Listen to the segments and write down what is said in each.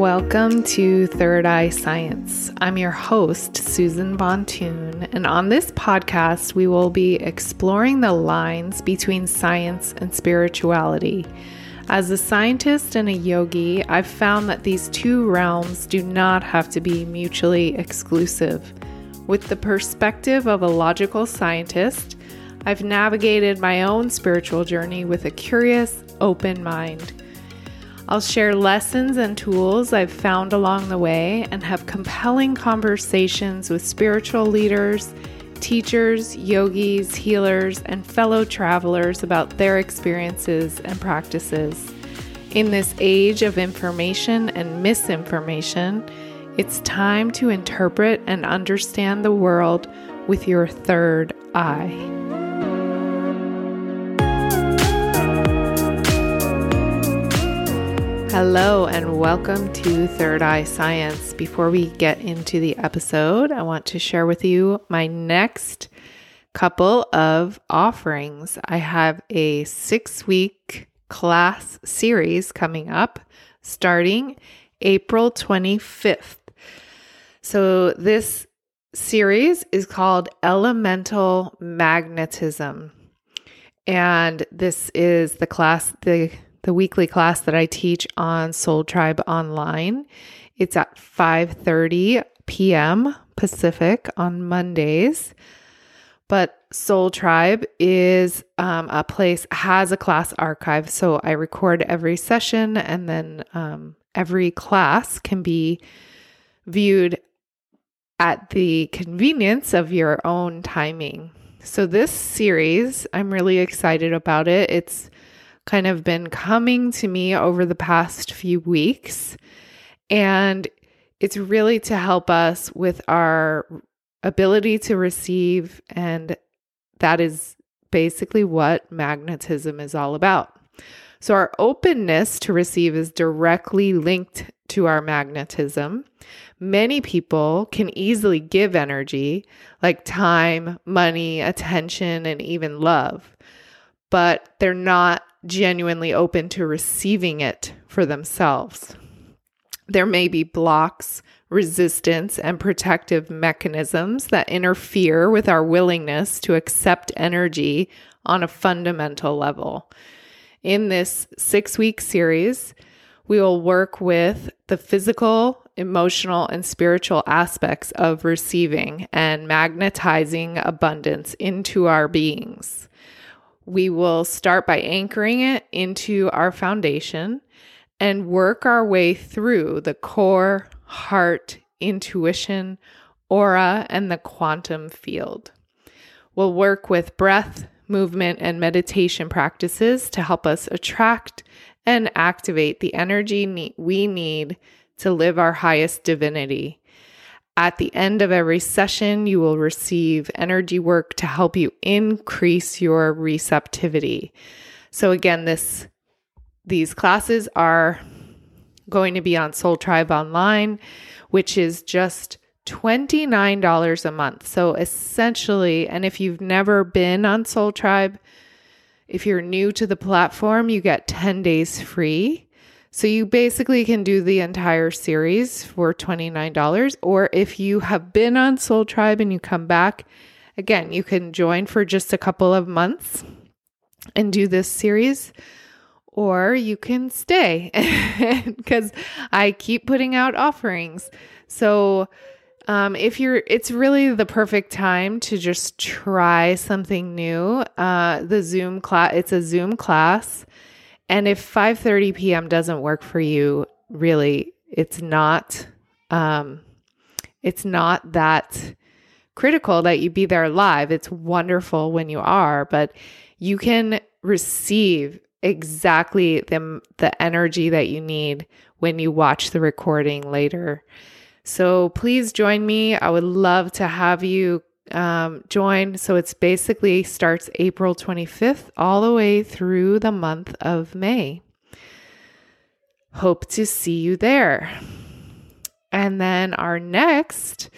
Welcome to Third Eye Science. I'm your host, Susan Bontoon, and on this podcast, we will be exploring the lines between science and spirituality. As a scientist and a yogi, I've found that these two realms do not have to be mutually exclusive. With the perspective of a logical scientist, I've navigated my own spiritual journey with a curious, open mind. I'll share lessons and tools I've found along the way and have compelling conversations with spiritual leaders, teachers, yogis, healers, and fellow travelers about their experiences and practices. In this age of information and misinformation, it's time to interpret and understand the world with your third eye. Hello, and welcome to Third Eye Science. Before we get into the episode, I want to share with you my next couple of offerings. I have a six week class series coming up starting April 25th. So, this series is called Elemental Magnetism. And this is the class, the the weekly class that I teach on Soul Tribe online. It's at 5:30 p.m. Pacific on Mondays. But Soul Tribe is um, a place has a class archive, so I record every session, and then um, every class can be viewed at the convenience of your own timing. So this series, I'm really excited about it. It's kind of been coming to me over the past few weeks. And it's really to help us with our ability to receive. And that is basically what magnetism is all about. So, our openness to receive is directly linked to our magnetism. Many people can easily give energy like time, money, attention, and even love, but they're not genuinely open to receiving it for themselves. There may be blocks, resistance, and protective mechanisms that interfere with our willingness to accept energy on a fundamental level. In this six week series, we will work with the physical, emotional, and spiritual aspects of receiving and magnetizing abundance into our beings we will start by anchoring it into our foundation and work our way through the core, heart, intuition, aura, and the quantum field. We'll work with breath, movement, and meditation practices to help us attract and activate the energy we need to live our highest divinity at the end of every session, you will receive energy work to help you increase your receptivity. So again, this these classes are going to be on Soul Tribe Online, which is just $29 a month. So essentially, and if you've never been on Soul Tribe, if you're new to the platform, you get 10 days free. So you basically can do the entire series for $29. Or if you have been on Soul Tribe and you come back, again, you can join for just a couple of months and do this series. Or you can stay because I keep putting out offerings. So, um, if you're, it's really the perfect time to just try something new. Uh, the Zoom class, it's a Zoom class and if 5:30 p.m. doesn't work for you, really it's not um it's not that critical that you be there live. It's wonderful when you are, but you can receive exactly the the energy that you need when you watch the recording later. So please join me. I would love to have you um, join. So it's basically starts April 25th all the way through the month of May. Hope to see you there. And then our next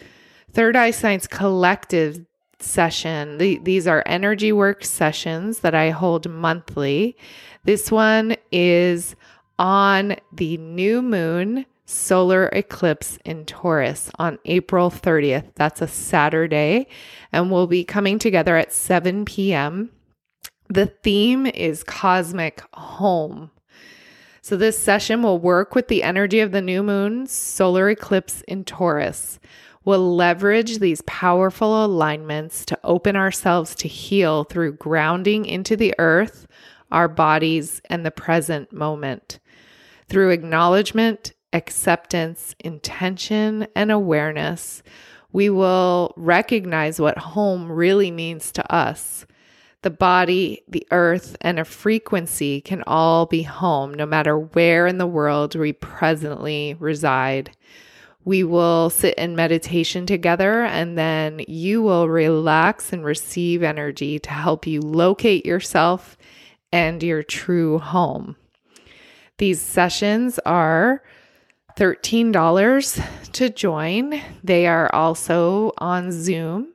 Third Eye Science Collective session. The, these are energy work sessions that I hold monthly. This one is on the new moon solar eclipse in Taurus on April 30th. That's a Saturday, and we'll be coming together at 7 p.m. The theme is cosmic home. So, this session will work with the energy of the new moon solar eclipse in Taurus. We'll leverage these powerful alignments to open ourselves to heal through grounding into the earth, our bodies, and the present moment. Through acknowledgement, acceptance, intention, and awareness, we will recognize what home really means to us. The body, the earth, and a frequency can all be home no matter where in the world we presently reside. We will sit in meditation together and then you will relax and receive energy to help you locate yourself and your true home. These sessions are $13 to join. They are also on Zoom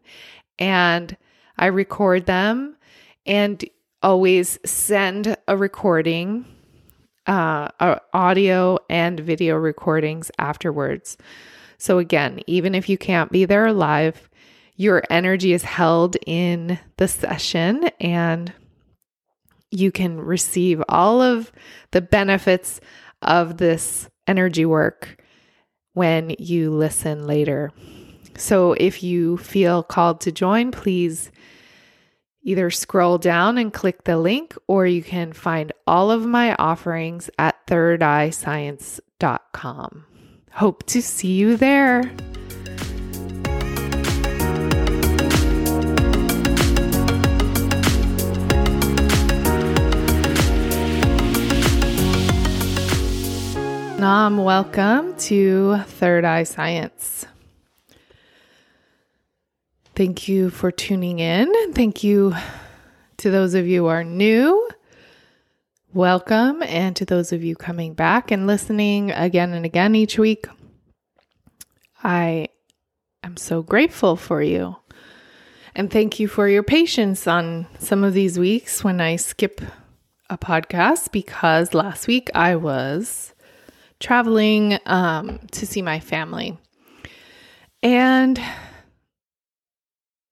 and I record them and always send a recording, uh, audio and video recordings afterwards. So, again, even if you can't be there live, your energy is held in the session and you can receive all of the benefits of this energy work when you listen later. So if you feel called to join, please either scroll down and click the link, or you can find all of my offerings at thirdeyescience.com. Hope to see you there. Nam, welcome to Third Eye Science. Thank you for tuning in. Thank you to those of you who are new. Welcome. And to those of you coming back and listening again and again each week, I am so grateful for you. And thank you for your patience on some of these weeks when I skip a podcast because last week I was traveling um, to see my family. And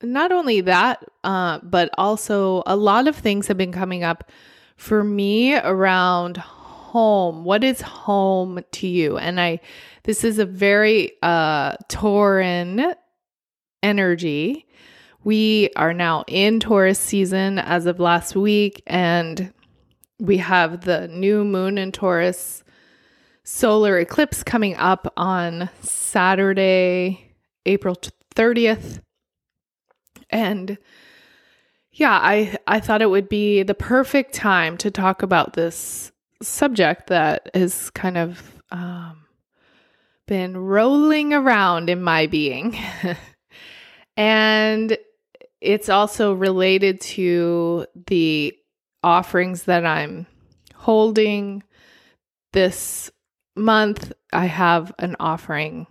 not only that, uh, but also a lot of things have been coming up for me around home. What is home to you? And I, this is a very uh, Tauran energy. We are now in Taurus season as of last week, and we have the new moon in Taurus solar eclipse coming up on Saturday, April 30th. And yeah, I I thought it would be the perfect time to talk about this subject that has kind of um, been rolling around in my being. and it's also related to the offerings that I'm holding this month I have an offering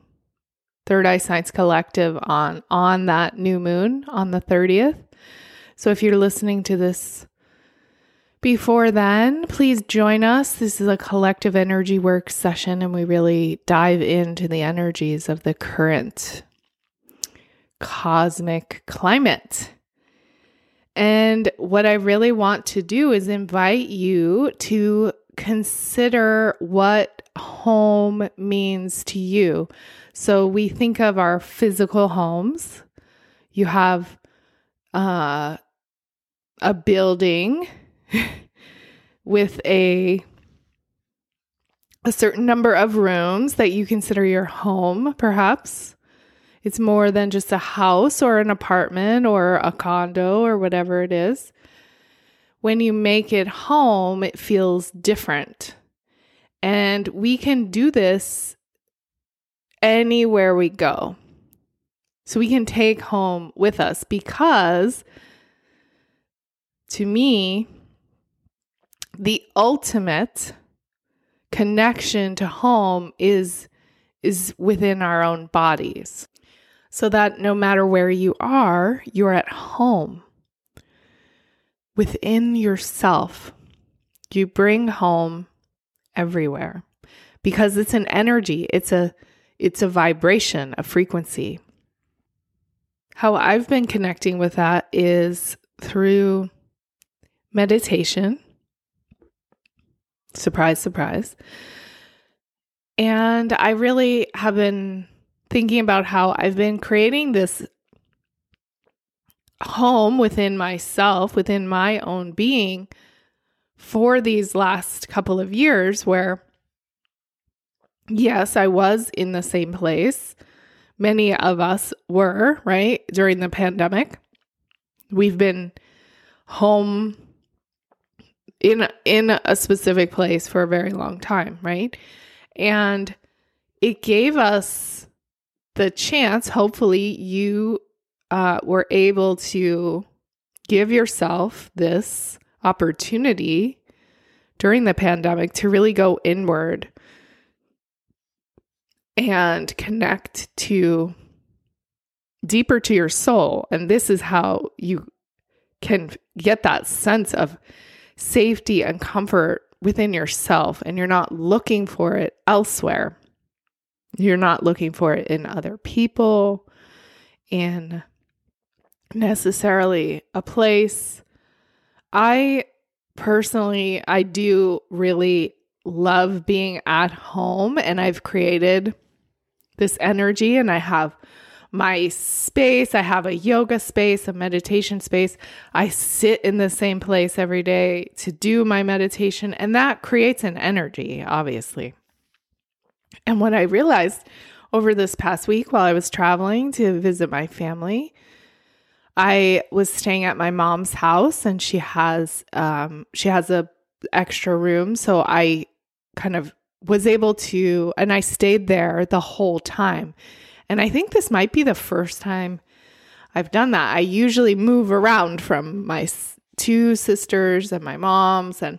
Third Eye Science Collective on on that new moon on the 30th. So if you're listening to this before then, please join us. This is a collective energy work session and we really dive into the energies of the current cosmic climate. And what I really want to do is invite you to consider what home means to you. So we think of our physical homes. You have uh, a building with a a certain number of rooms that you consider your home, perhaps. It's more than just a house or an apartment or a condo or whatever it is. When you make it home, it feels different. And we can do this anywhere we go. So we can take home with us because to me, the ultimate connection to home is is within our own bodies. So that no matter where you are, you're at home. Within yourself, you bring home everywhere because it's an energy. It's a it's a vibration, a frequency. How I've been connecting with that is through meditation. Surprise, surprise. And I really have been thinking about how I've been creating this home within myself, within my own being for these last couple of years where, yes, I was in the same place. Many of us were, right, during the pandemic. We've been home in in a specific place for a very long time, right? And it gave us the chance, hopefully you uh, were able to give yourself this opportunity during the pandemic to really go inward and connect to deeper to your soul. And this is how you can get that sense of safety and comfort within yourself, and you're not looking for it elsewhere. You're not looking for it in other people, in necessarily a place. I personally, I do really love being at home and I've created this energy and I have my space. I have a yoga space, a meditation space. I sit in the same place every day to do my meditation, and that creates an energy, obviously. And what I realized over this past week while I was traveling to visit my family I was staying at my mom's house and she has um she has a extra room so I kind of was able to and I stayed there the whole time. And I think this might be the first time I've done that. I usually move around from my two sisters and my mom's and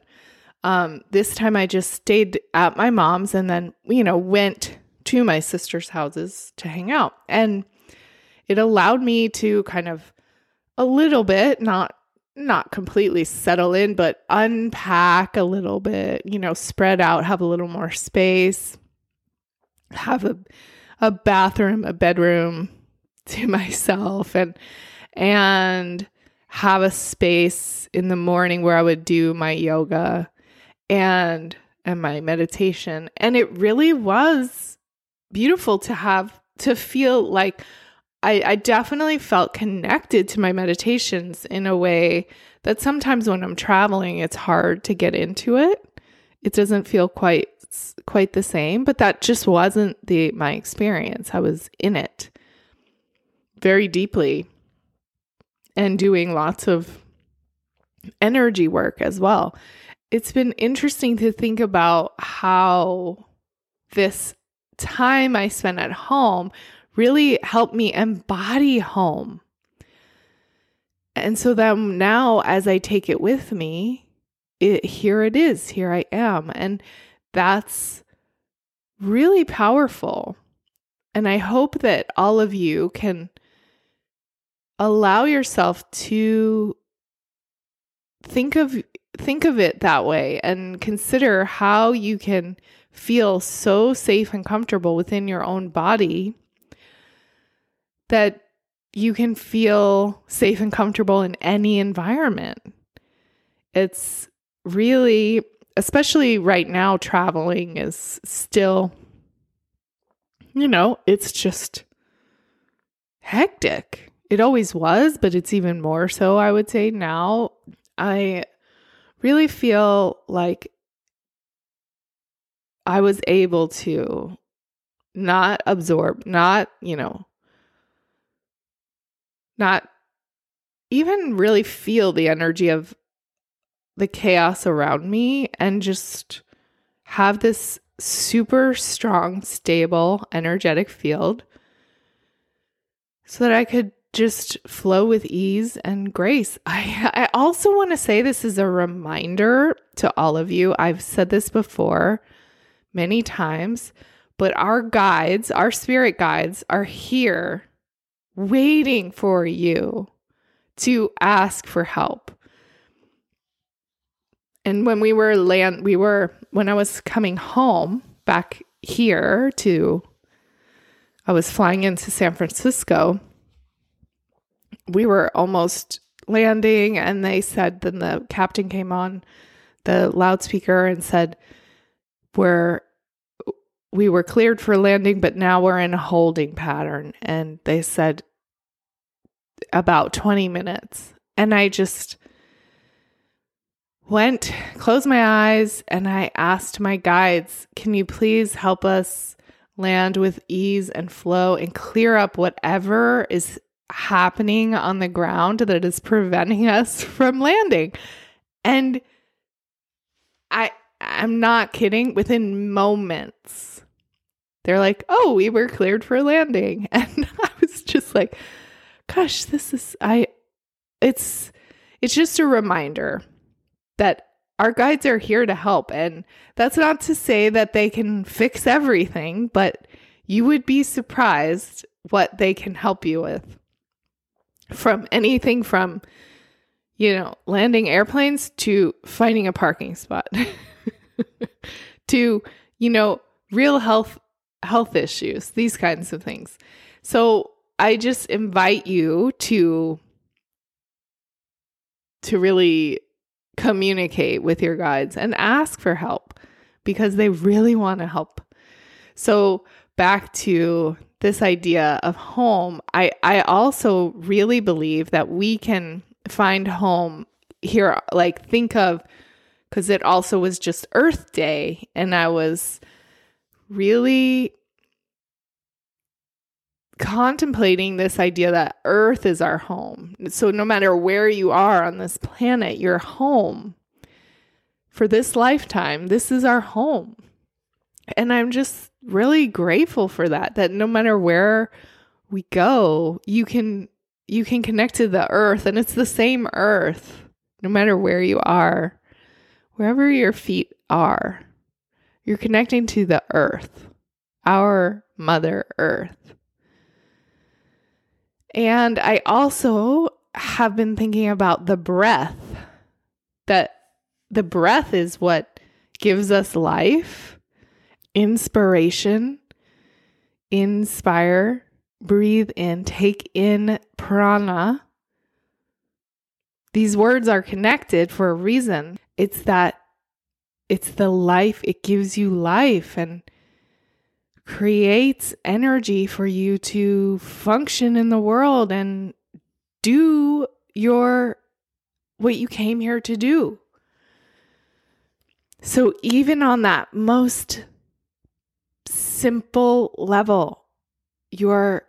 um this time I just stayed at my mom's and then you know went to my sister's houses to hang out. And it allowed me to kind of a little bit, not not completely settle in, but unpack a little bit, you know, spread out, have a little more space, have a a bathroom, a bedroom to myself and and have a space in the morning where I would do my yoga and and my meditation. And it really was beautiful to have to feel like I, I definitely felt connected to my meditations in a way that sometimes when I'm traveling, it's hard to get into it. It doesn't feel quite quite the same, but that just wasn't the my experience. I was in it very deeply and doing lots of energy work as well. It's been interesting to think about how this time I spent at home really helped me embody home. And so then now, as I take it with me, it, here it is, here I am. And that's really powerful. And I hope that all of you can allow yourself to think of think of it that way and consider how you can feel so safe and comfortable within your own body that you can feel safe and comfortable in any environment. It's really, especially right now, traveling is still, you know, it's just hectic. It always was, but it's even more so, I would say now. I really feel like I was able to not absorb, not, you know, not even really feel the energy of the chaos around me and just have this super strong, stable, energetic field so that I could just flow with ease and grace. I, I also want to say this is a reminder to all of you. I've said this before many times, but our guides, our spirit guides, are here waiting for you to ask for help. And when we were land we were when I was coming home back here to, I was flying into San Francisco. We were almost landing, and they said, then the captain came on the loudspeaker and said, We're we were cleared for landing, but now we're in a holding pattern. And they said about 20 minutes. And I just went, closed my eyes, and I asked my guides, Can you please help us land with ease and flow and clear up whatever is happening on the ground that is preventing us from landing? And I, I'm not kidding. Within moments, they're like, "Oh, we were cleared for landing," and I was just like, "Gosh, this is I." It's it's just a reminder that our guides are here to help. And that's not to say that they can fix everything, but you would be surprised what they can help you with. From anything from, you know, landing airplanes to finding a parking spot to, you know, real health health issues, these kinds of things. So I just invite you to to really communicate with your guides and ask for help because they really want to help. So, back to this idea of home, I, I also really believe that we can find home here. Like, think of because it also was just Earth Day, and I was really contemplating this idea that Earth is our home. So, no matter where you are on this planet, your home for this lifetime, this is our home. And I'm just really grateful for that, that no matter where we go, you can you can connect to the earth and it's the same earth no matter where you are wherever your feet are you're connecting to the earth our mother earth and I also have been thinking about the breath, that the breath is what gives us life, inspiration, inspire, breathe in, take in prana. These words are connected for a reason. It's that it's the life, it gives you life and creates energy for you to function in the world and do your what you came here to do. So even on that most simple level, you're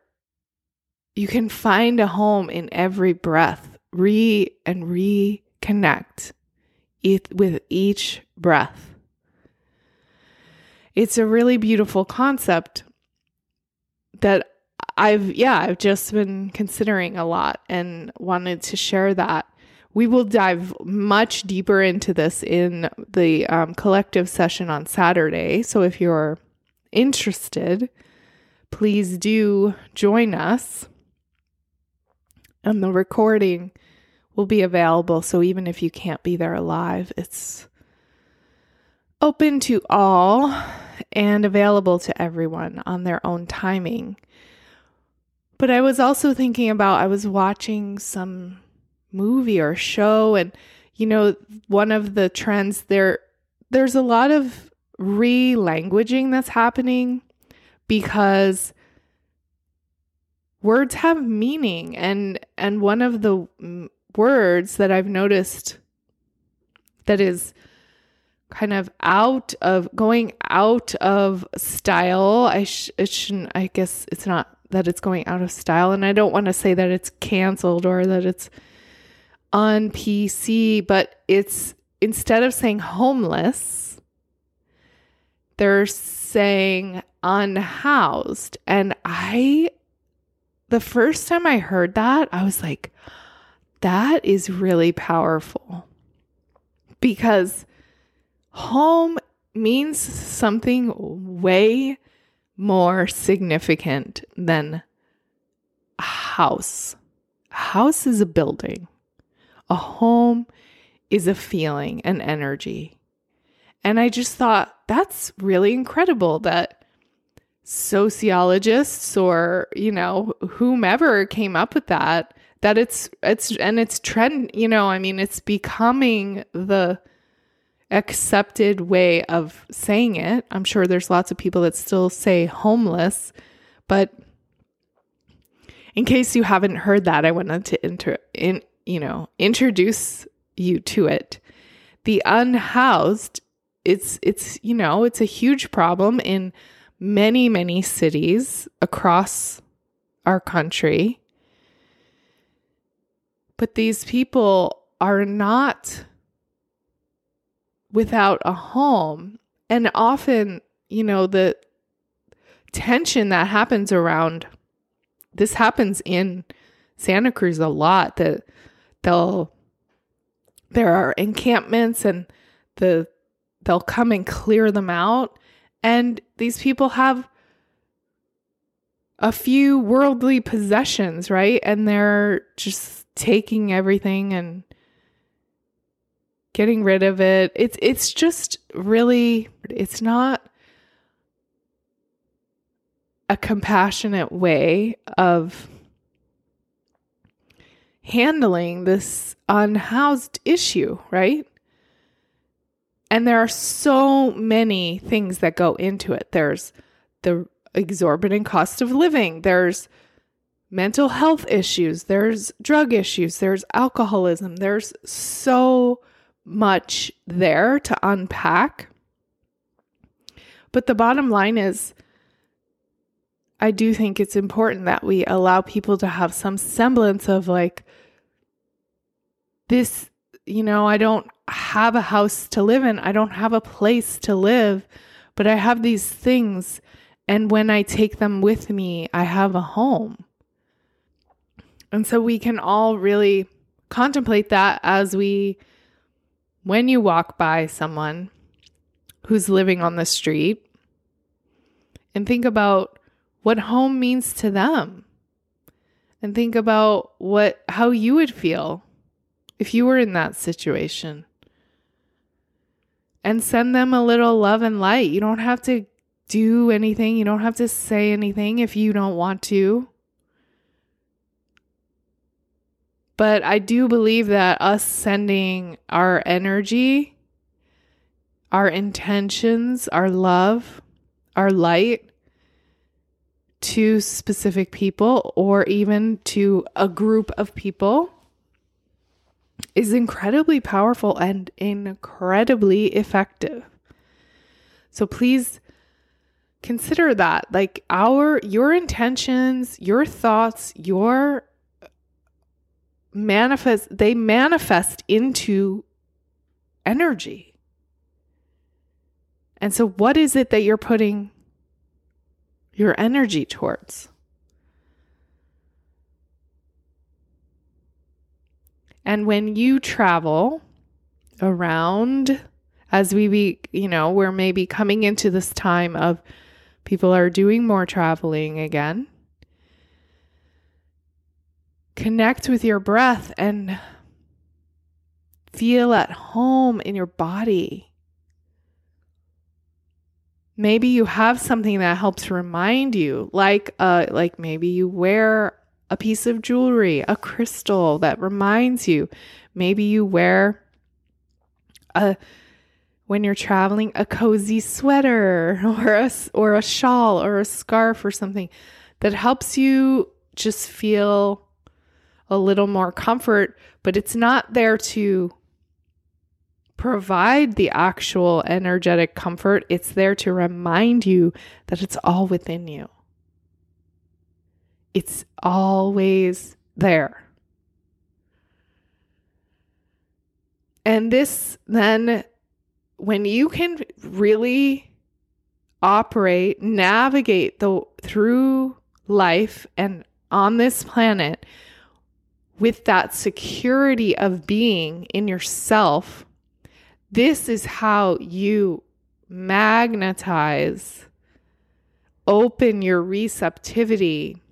you can find a home in every breath. Re and reconnect with each breath it's a really beautiful concept that I've, yeah, I've just been considering a lot and wanted to share that. We will dive much deeper into this in the um, collective session on Saturday. So if you're interested, please do join us. And the recording will be available. So even if you can't be there live, it's open to all and available to everyone on their own timing. But I was also thinking about I was watching some movie or show and you know one of the trends there there's a lot of re-languaging that's happening because words have meaning and and one of the words that I've noticed that is kind of out of going out of style. I sh- it shouldn't. I guess it's not that it's going out of style, and I don't want to say that it's canceled or that it's on PC, but it's instead of saying homeless, they're saying unhoused, and I. The first time I heard that, I was like, that is really powerful because home means something way more significant than a house. A house is a building, a home is a feeling, an energy. And I just thought that's really incredible that sociologists or, you know, whomever came up with that, that it's, it's, and it's trend, you know, I mean, it's becoming the accepted way of saying it. I'm sure there's lots of people that still say homeless, but in case you haven't heard that, I wanted to inter, in, you know, introduce you to it. The unhoused, it's, it's, you know, it's a huge problem in many, many cities across our country. But these people are not without a home. And often, you know, the tension that happens around this happens in Santa Cruz a lot that they'll there are encampments and the they'll come and clear them out and these people have a few worldly possessions, right? And they're just taking everything and getting rid of it. It's it's just really it's not a compassionate way of handling this unhoused issue, right? And there are so many things that go into it. There's the exorbitant cost of living, there's mental health issues, there's drug issues, there's alcoholism, there's so much there to unpack. But the bottom line is, I do think it's important that we allow people to have some semblance of like, this, you know, I don't have a house to live in. I don't have a place to live, but I have these things. And when I take them with me, I have a home. And so we can all really contemplate that as we, when you walk by someone who's living on the street, and think about what home means to them. And think about what how you would feel if you were in that situation and send them a little love and light. You don't have to do anything, you don't have to say anything if you don't want to. But I do believe that us sending our energy, our intentions, our love, our light to specific people or even to a group of people is incredibly powerful and incredibly effective. So please consider that like our your intentions, your thoughts, your manifest they manifest into energy. And so what is it that you're putting your energy towards? And when you travel around, as we be, you know, we're maybe coming into this time of people are doing more traveling again, connect with your breath and feel at home in your body. Maybe you have something that helps remind you, like uh like maybe you wear a piece of jewelry, a crystal that reminds you. Maybe you wear a when you're traveling a cozy sweater or a or a shawl or a scarf or something that helps you just feel a little more comfort, but it's not there to provide the actual energetic comfort. It's there to remind you that it's all within you. It's always there. And this then, when you can really operate, navigate the through life and on this planet with that security of being in yourself, this is how you magnetize, open your receptivity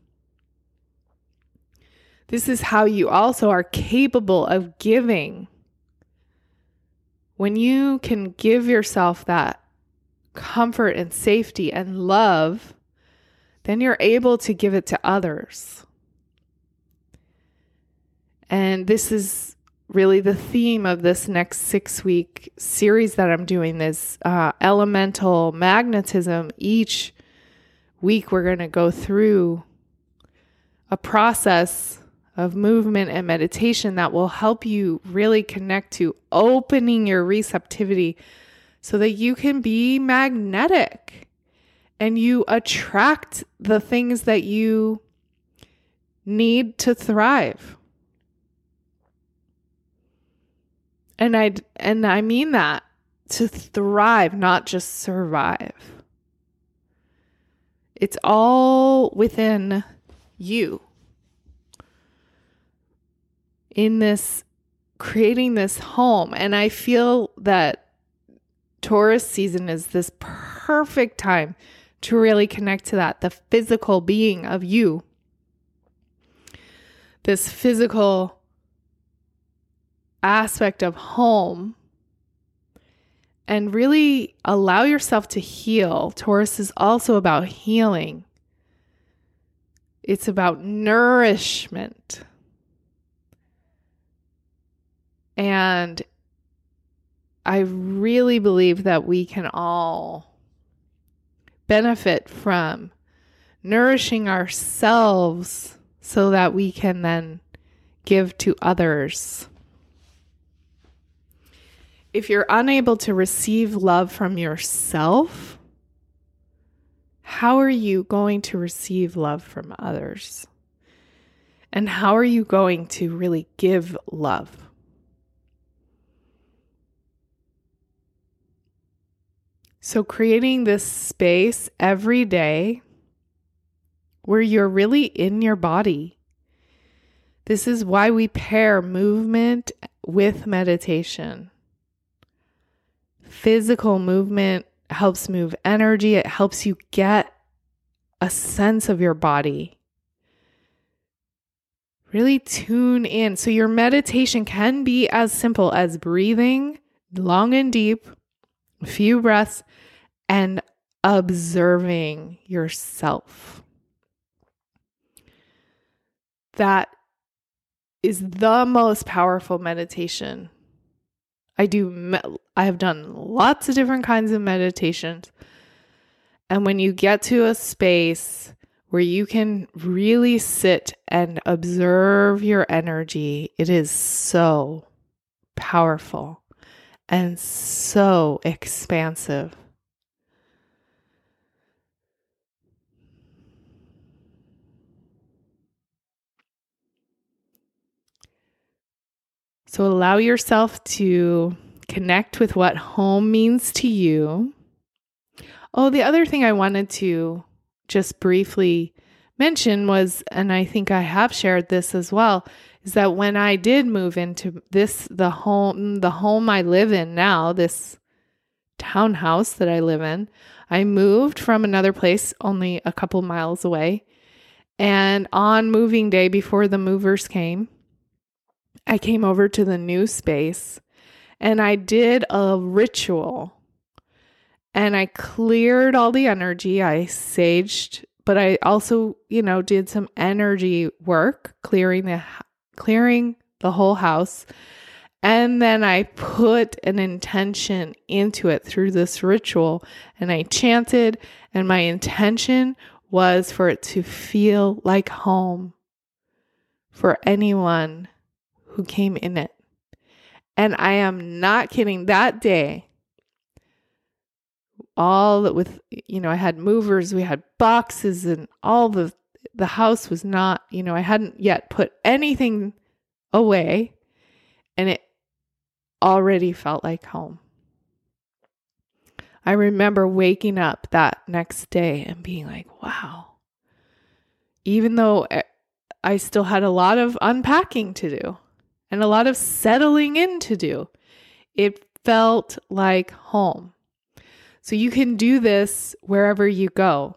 this is how you also are capable of giving. When you can give yourself that comfort and safety and love, then you're able to give it to others. And this is really the theme of this next six week series that I'm doing this uh, elemental magnetism. Each week, we're going to go through a process of movement and meditation that will help you really connect to opening your receptivity so that you can be magnetic and you attract the things that you need to thrive. And I and I mean that to thrive, not just survive. It's all within you. In this creating this home and I feel that Taurus season is this perfect time to really connect to that, the physical being of you. This physical aspect of home and really allow yourself to heal. Taurus is also about healing, it's about nourishment. And I really believe that we can all benefit from nourishing ourselves so that we can then give to others if you're unable to receive love from yourself, how are you going to receive love from others? And how are you going to really give love? So, creating this space every day where you're really in your body. This is why we pair movement with meditation physical movement helps move energy, it helps you get a sense of your body. Really tune in. So, your meditation can be as simple as breathing long and deep, a few breaths, and observing yourself. That is the most powerful meditation I do, I have done lots of different kinds of meditations. And when you get to a space where you can really sit and observe your energy, it is so powerful and so expansive. So allow yourself to connect with what home means to you. Oh, the other thing I wanted to just briefly mention was, and I think I have shared this as well, is that when I did move into this, the home, the home I live in now, this townhouse that I live in, I moved from another place only a couple miles away. And on moving day, before the movers came, I came over to the new space and I did a ritual and I cleared all the energy. I saged, but I also, you know, did some energy work, clearing the clearing the whole house. And then I put an intention into it through this ritual and I chanted and my intention was for it to feel like home for anyone who came in it. And I am not kidding. That day, all with, you know, I had movers, we had boxes, and all the, the house was not, you know, I hadn't yet put anything away. And it already felt like home. I remember waking up that next day and being like, wow. Even though eh, I still had a lot of unpacking to do, and a lot of settling in to do. It felt like home. So you can do this wherever you go.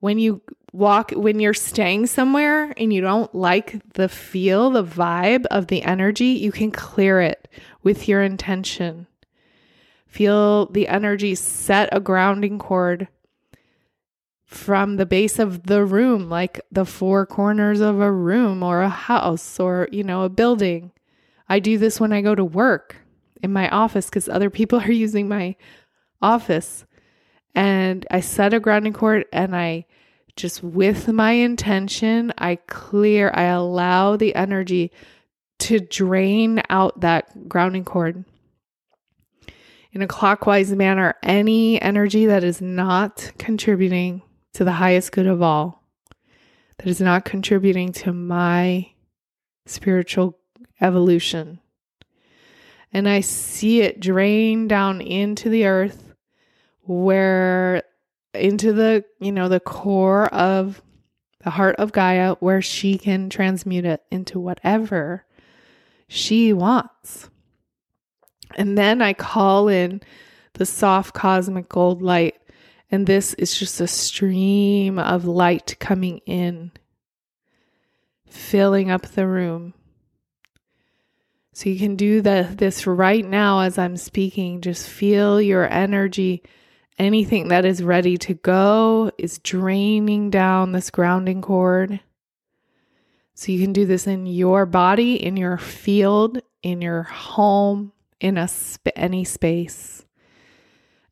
When you walk, when you're staying somewhere and you don't like the feel, the vibe of the energy, you can clear it with your intention. Feel the energy set a grounding cord from the base of the room, like the four corners of a room or a house or, you know, a building. I do this when I go to work in my office because other people are using my office. And I set a grounding cord and I just with my intention, I clear, I allow the energy to drain out that grounding cord in a clockwise manner any energy that is not contributing to the highest good of all, that is not contributing to my spiritual evolution. And I see it drain down into the earth where into the, you know, the core of the heart of Gaia where she can transmute it into whatever she wants. And then I call in the soft cosmic gold light. And this is just a stream of light coming in, filling up the room. So you can do the, this right now as I'm speaking. Just feel your energy. Anything that is ready to go is draining down this grounding cord. So you can do this in your body, in your field, in your home, in a sp- any space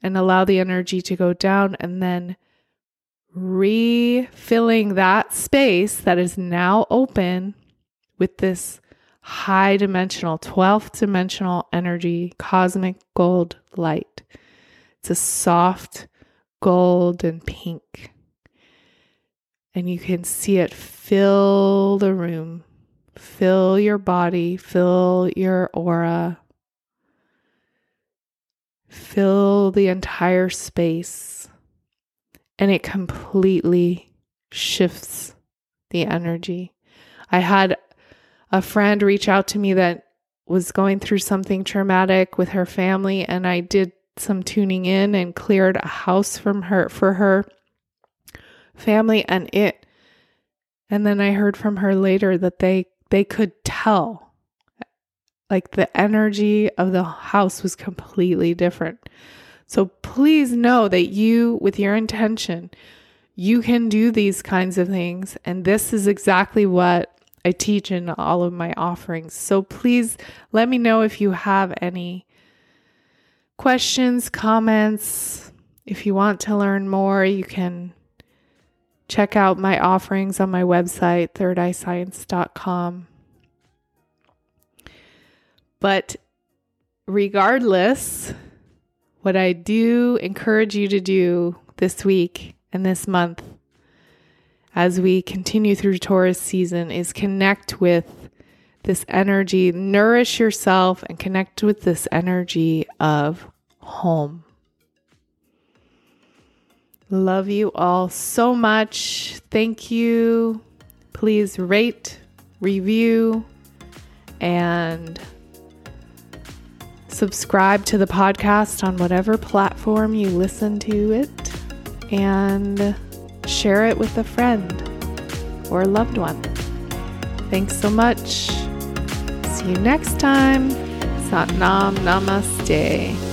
and allow the energy to go down and then refilling that space that is now open with this high dimensional 12th dimensional energy cosmic gold light. It's a soft gold and pink. And you can see it fill the room fill your body fill your aura fill the entire space and it completely shifts the energy. I had a friend reach out to me that was going through something traumatic with her family and I did some tuning in and cleared a house from her for her family and it and then I heard from her later that they they could tell like the energy of the house was completely different. So please know that you, with your intention, you can do these kinds of things. And this is exactly what I teach in all of my offerings. So please let me know if you have any questions, comments. If you want to learn more, you can check out my offerings on my website, thirdeyescience.com. But regardless, what I do encourage you to do this week and this month as we continue through Taurus season is connect with this energy, nourish yourself, and connect with this energy of home. Love you all so much. Thank you. Please rate, review, and subscribe to the podcast on whatever platform you listen to it, and share it with a friend or a loved one. Thanks so much. See you next time. Satnam Namaste.